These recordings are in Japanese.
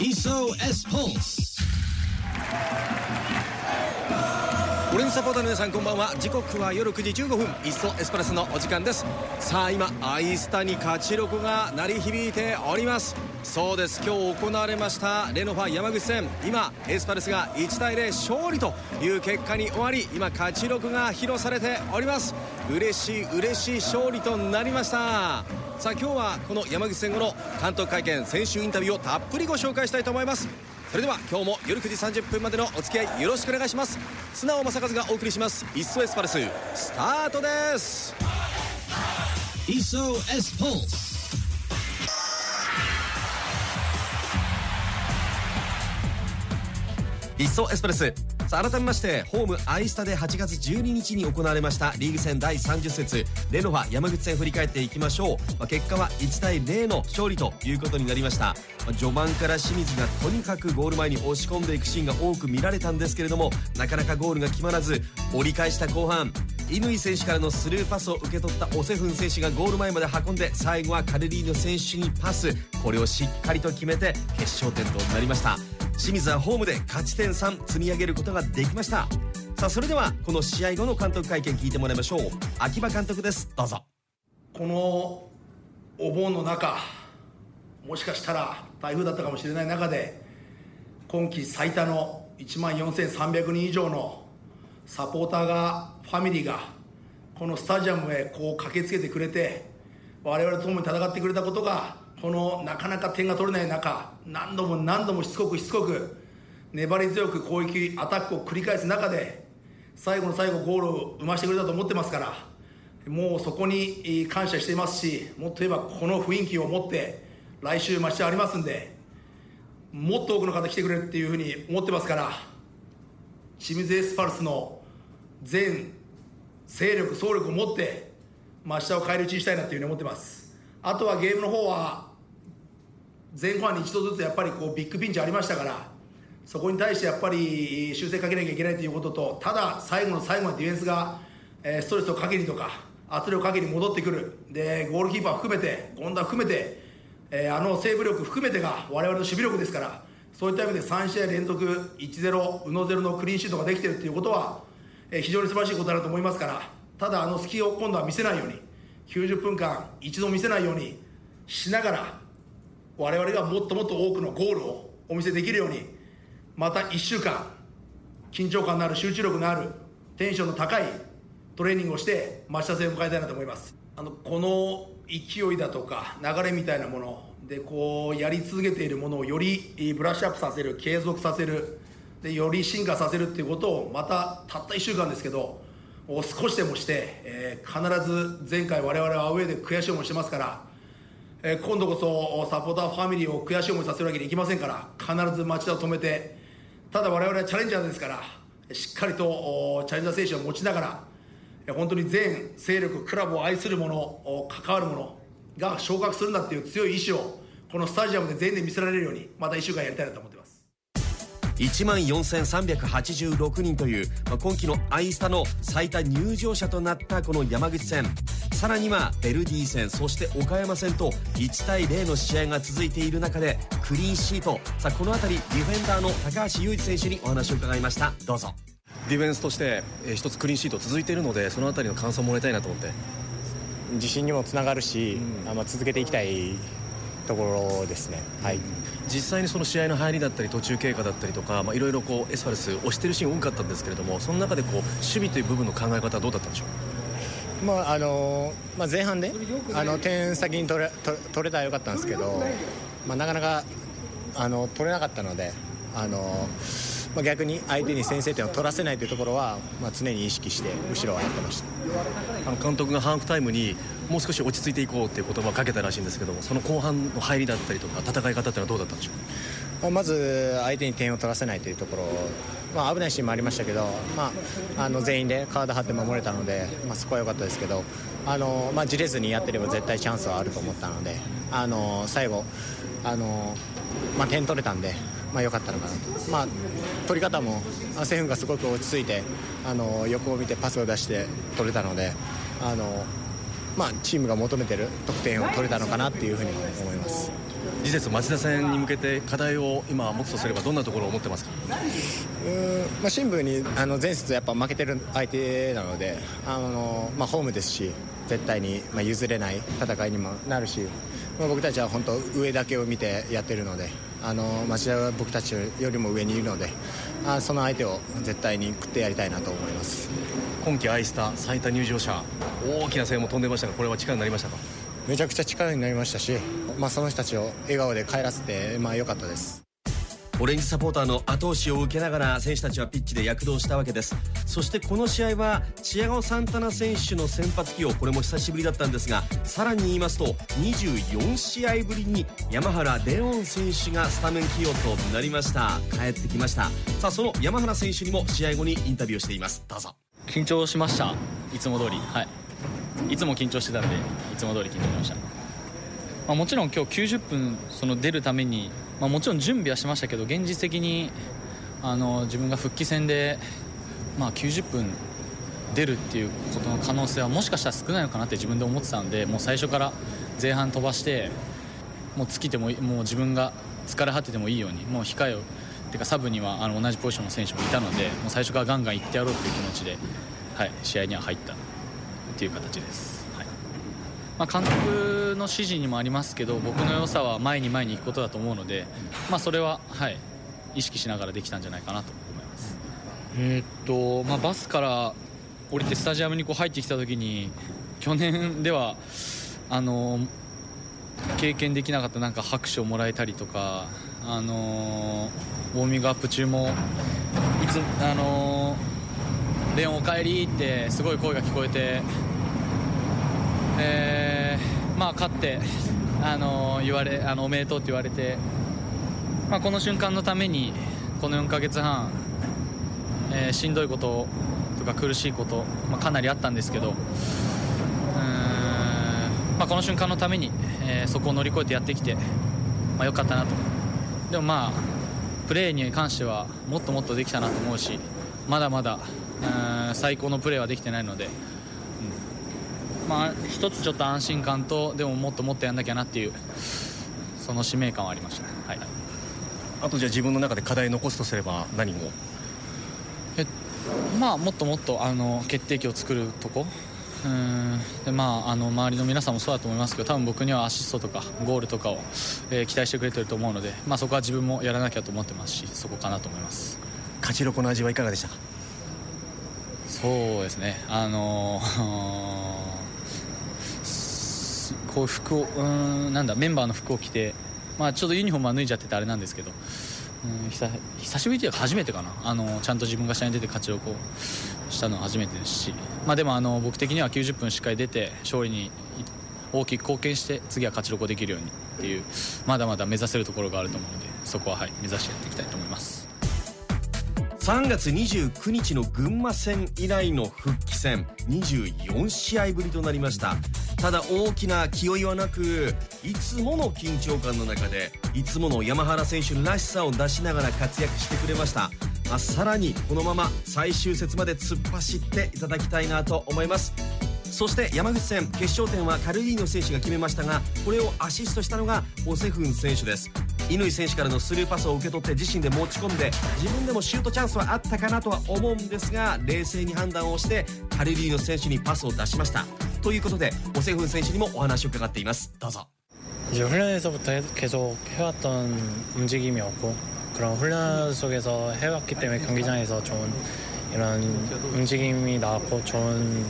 Eso es Pulse. サポーターの皆さんこんばんは。時刻は夜9時15分。いっそエスプレスのお時間です。さあ今アイスタに勝ち録が鳴り響いております。そうです。今日行われましたレノファ山口戦。今エスパルスが1対0勝利という結果に終わり今勝ち録が披露されております。嬉しい嬉しい勝利となりました。さあ今日はこの山口戦後の監督会見選手インタビューをたっぷりご紹介したいと思います。それでは今日も夜9時30分までのお付き合いよろしくお願いします。素直正和がお送りします「イッソエスパルス」スタートです「イッソエスパルス」一層エスプレスさあ改めましてホームアイスタで8月12日に行われましたリーグ戦第30節レノファ山口戦振り返っていきましょう、まあ、結果は1対0の勝利ということになりました、まあ、序盤から清水がとにかくゴール前に押し込んでいくシーンが多く見られたんですけれどもなかなかゴールが決まらず折り返した後半乾選手からのスルーパスを受け取ったオセフン選手がゴール前まで運んで最後はカルリーノ選手にパス。これをしっかりと決めて決勝点となりました。清水はホームで勝ち点3積み上げることができました。さあそれではこの試合後の監督会見聞いてもらいましょう。秋葉監督です。どうぞ。このお盆の中もしかしたら台風だったかもしれない中で今季最多の1万4300人以上のサポーターがファミリーがこのスタジアムへこう駆けつけてくれて我々と共に戦ってくれたことがこのなかなか点が取れない中何度も何度もしつこくしつこく粘り強く攻撃アタックを繰り返す中で最後の最後ゴールを生ませてくれたと思ってますからもうそこに感謝していますしもっと言えばこの雰囲気を持って来週待ちありますんでもっと多くの方来てくれるっていうふうに思ってますから清水エスパルスの全勢力総力を持って真下を返り討ちにしたいなというふうに思ってます。あとはゲームの方は前半に一度ずつやっぱりこうビッグピンチありましたからそこに対してやっぱり修正かけなきゃいけないということとただ最後の最後のディフェンスが、えストレスをかけにとか圧力かけに戻ってくる。でゴールキーパー含めて権田含めて、え、あのセーブ力含めてが我々の守備力ですからそういった意味で3試合連続1-0、宇野ゼロのクリーンシートができているということは、え、非常に素晴らしいことだと思いますからただあの隙を今度は見せないように90分間一度見せないようにしながら我々がもっともっと多くのゴールをお見せできるようにまた1週間緊張感のある集中力のあるテンションの高いトレーニングをして増田戦を迎えたいなと思います。あのこの勢いだとか流れみたいなものでこうやり続けているものをよりブラッシュアップさせる継続させるでより進化させるっていうことをまたたった1週間ですけど少しでもして、えー、必ず前回我々はアウェーで悔しい思いしてますからえ今度こそサポーターファミリーを悔しい思いさせるわけにいきませんから必ず町田を止めてただ我々はチャレンジャーですからしっかりとチャレンジャー精神を持ちながら本当に全勢力クラブを愛する者関わる者が昇格するんだっていう強い意志をこのスタジアムで全員で見せられるようにまた1週間やりたいなと思って1万4386人という、まあ、今季のアイスタの最多入場者となったこの山口戦。さらにはベルディ戦そして岡山戦と1対0の試合が続いている中でクリーンシート。さあこの辺りディフェンダーの高橋優二選手にお話を伺いました。どうぞ。ディフェンスとして、えー、一つクリーンシート続いているのでその辺りの感想をもらいたいなと思って。自信にもつながるし、うん、まあ、続けていきたいところですね、はい、実際にその試合の入りだったり途中経過だったりとかいろいろエスパルス押してるシーン多かったんですけれどもその中でこう守備という部分の考え方はどうだったんでしょう？まああのまあ、前半であの点先に取れ取れたらよかったんですけど、まあ、なかなかあの取れなかったのであの、まあ、逆に相手に先制点を取らせないというところは、まあ、常に意識して後ろはやってました。あの監督がハーフタイムにもう少し落ち着いていこうという言葉をかけたらしいんですけどもその後半の入りだったりとか戦い方っていうのはどうだったんでしょう？まず相手に点を取らせないというところ、まあ、危ないシーンもありましたけど、まあ、あの全員で体張って守れたので、まあ、そこは良かったですけどあの、まあ、じれずにやってれば絶対チャンスはあると思ったのであの最後あの、まあ、点取れたんで、まあ、良かったのかなと、まあ、取り方もセフンがすごく落ち着いてあの横を見てパスを出して取れたのであのまあ、チームが求めてる得点を取れたのかなっていうふうに思います。次節町田戦に向けて課題を今持つとすればどんなところを持ってますか？うん、まあ、シンプルにあの前節やっぱ負けてる相手なのであの、まあ、ホームですし絶対に、まあ、譲れない戦いにもなるし、まあ、僕たちは本当上だけを見てやってるのであの町田は僕たちよりも上にいるのであその相手を絶対に食ってやりたいなと思います。今季アイスタ最多入場者大きな声援も飛んでましたがこれは力になりましたか？めちゃくちゃ力になりましたし、まあ、その人たちを笑顔で帰らせて、まあ、良かったですオレンジサポーターの後押しを受けながら選手たちはピッチで躍動したわけです。そしてこの試合はチアゴ・サンタナ選手の先発起用これも久しぶりだったんですがさらに言いますと24試合ぶりに山原レオン選手がスタメン起用となりました。帰ってきました。さあその山原選手にも試合後にインタビューをしています。どうぞ。緊張しました。いつも通り。はい。いつも緊張してたんでいつも通り緊張しました、まあ、もちろん今日90分その出るためにまあ、もちろん準備はしましたけど現実的にあの自分が復帰戦で、まあ、90分出るっていうことの可能性はもしかしたら少ないのかなって自分で思ってたんでもう最初から前半飛ばしてもう尽きてももう自分が疲れ果ててもいいようにもう控えをてかサブにはあの同じポジションの選手もいたのでもう最初からガンガン行ってやろうという気持ちで、はい、試合には入ったっていう形です。まあ、監督の指示にもありますけど僕の良さは前に前に行くことだと思うので、まあ、それは、はい、意識しながらできたんじゃないかなと思います。え、っとまあ、バスから降りてスタジアムにこう入ってきた時に去年ではあの経験できなかったなんか拍手をもらえたりとか、あのウォーミングアップ中もいつ、あのレオンおかえりってすごい声が聞こえてえー、まあ、勝って、あの言われあのおめでとうって言われて、まあ、この瞬間のためにこの4ヶ月半、えー、しんどいこととか苦しいこと、まあ、かなりあったんですけど、まあ、この瞬間のために、えー、そこを乗り越えてやってきて、まあ、よかったなとでもまあプレーに関してはもっともっとできたなと思うしまだまだ最高のプレーはできてないので。まあ、一つちょっと安心感とでももっともっとやんなきゃなっていうその使命感はありました、はい、あとじゃあ自分の中で課題残すとすれば何をえまあもっともっとあの決定機を作るとこ？うん。でまあ、あの周りの皆さんもそうだと思いますけど多分僕にはアシストとかゴールとかを、えー、期待してくれてると思うので、まあ、そこは自分もやらなきゃと思ってますしそこかなと思います。勝ちロコの味はいかがでしたか？そうですね。あのーこう服をうんなんだメンバーの服を着て、まあ、ちょうどユニフォームは脱いじゃっててあれなんですけどうん久久しぶりというか初めてかなあのちゃんと自分が試合に出て勝ちをこうしたのは初めてですし、まあ、でもあの僕的には90分しっかり出て勝利に大きく貢献して次は勝ち残できるようにっていうまだまだ目指せるところがあると思うのでそこは、はい、目指してやっていきたいと思います。3月29日の群馬戦以来の復帰戦24試合ぶりとなりました。ただ大きな気負いはなくいつもの緊張感の中でいつもの山原選手らしさを出しながら活躍してくれました。あさらにこのまま最終節まで突っ走っていただきたいなと思います。そして山口戦決勝点はカルリーノ選手が決めましたがこれをアシストしたのがオセフン選手です。乾選手からのスルーパスを受け取って自身で持ち込んで自分でもシュートチャンスはあったかなとは思うんですが冷静に判断をしてカルリーノ選手にパスを出しましたということでオセフン選手にもお話を伺っていますどうぞ이제훈련에서부터계속해왔던움직임이었고그런훈련속에서해왔기때문에경기장에서좋은이런움직임이나왔고좋은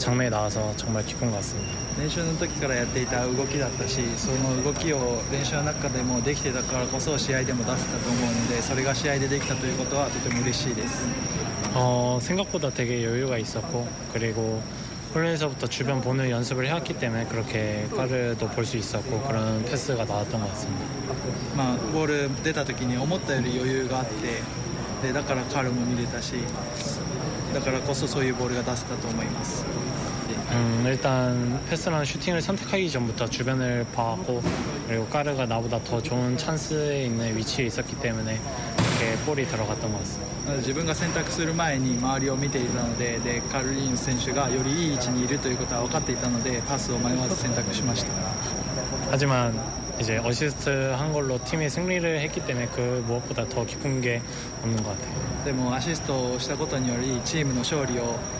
장면이 나와서 정말 기쁜 것 같습니다練習の時からやっていた動きだったしその動きを練習の中でもできてたからこそ試合でも出せたと思うのでそれが試合でできたということはとても嬉しいです어생각보다되게여유가있었고그리고훈련에서부터주변보는연습을해왔기때문에그렇게카르도볼수있었고그런패스가나왔던것같습니다まあボール出た時に思ったより余裕があってでだからカルも見れたしだからこそそういうボールが出せたと思います。 음, 일단 패스랑 슈팅을 선택하기 전부터 주변을 봐왔고 그리고 까르가 나보다 더 좋은 찬스에 있는 위치에 있었기 때문에 이렇게 볼이 들어갔던 것 같습니다. 自分が選択する前に周りを見ていたのででカルリーン選手がよりいい位置にいるということは分かっていたのでパスを迷わず選択しました 하지만 이제 어시스트 한 걸로 팀이 승리를 했기 때문에 그 무엇보다 더 기쁜 게 없는 것 같아요. でもアシストをしたことによりチームの勝利を引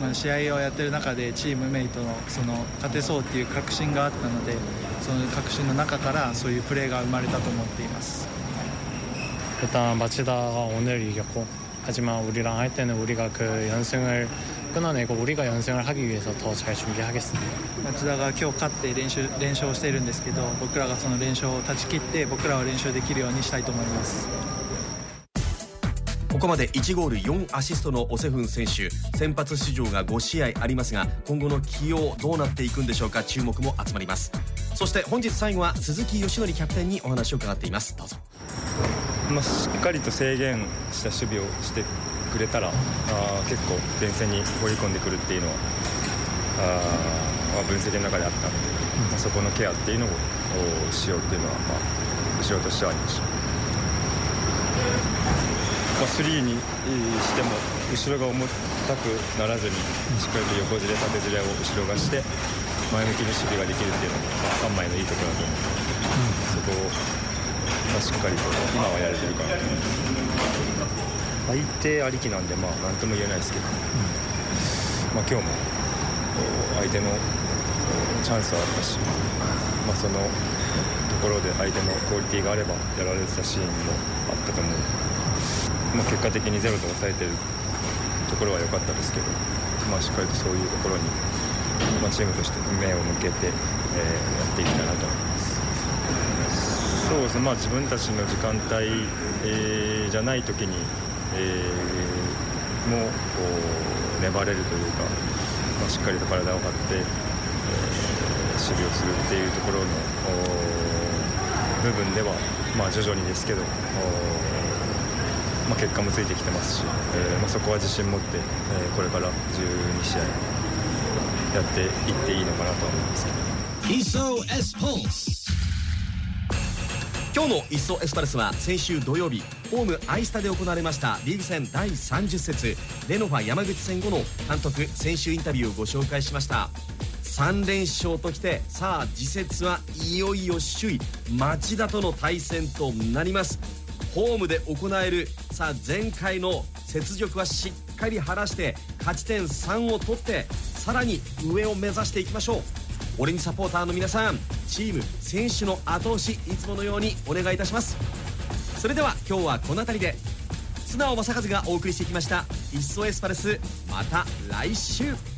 まあ、試合をやってる中でチームメイトのその勝てそうっていう確信があったのでその確信の中からそういうプレーが生まれたと思っています 일단 마치다가 오늘 이겼고 하지만 우리랑 할 때는 우리가 그 연승을 끊어내고 우리가 연승을 하기 위해서 더 잘 준비하겠습니다. 町田が今日勝って練習連勝しているんですけど僕らがその連勝を断ち切って僕らは練習できるようにしたいと思います ここまで1ゴール4アシストのオセフン選手先発出場が5試合ありますが今後の起用どうなっていくんでしょうか注目も集まります。そして本日最後は鈴木義則キャプテンにお話を伺っています。どうぞ。まあ、しっかりと制限した守備をしてくれたらあー結構前線に放り込んでくるっていうのはあーまあ分析の中であったので、まあそこのケアっていうのをおしようっていうのは、まあ、後ろとしてはありました、まあ、スリーにしても後ろが重たくならずにしっかりと横ずれ縦ずれを後ろがして前向きに守備ができるっていうのが、ま、3枚のいいところだと思うので、そこをまあ、しっかりと今はやれてるかなと思います相手ありきなんでまあ何とも言えないですけど、まあ、今日も相手のチャンスはあったし、まあ、そのところで相手のクオリティがあればやられてたシーンもあったと思う。ので、まあ、結果的にゼロと抑えてるところは良かったですけど、まあ、しっかりとそういうところに、まあ、チームとして目を向けて、えーやっていきたいなと思います。そうですね、まあ、自分たちの時間帯、えーじゃない時に、えーもこう粘れるというか、まあ、しっかりと体を張って、えー守備をするっていうところの部分では、まあ、徐々にですけど、まあ、結果もついてきてますし、えーまあ、そこは自信持って、えーこれから12試合やっていっていいのかなと思いますけど。今日の「イッソエスパルス」は先週土曜日ホームアイスタで行われましたリーグ戦第30節レノファ山口戦後の監督選手インタビューをご紹介しました。3連勝ときてさあ次節はいよいよ首位町田との対戦となります。ホームで行えるさあ前回の雪辱はしっかり晴らして勝ち点3を取ってさらに上を目指していきましょう。オレンジサポーターの皆さんチーム選手の後押しいつものようにお願いいたします。それでは今日はこの辺りで素直正和がお送りしてきました「いっそエスパルス」また来週。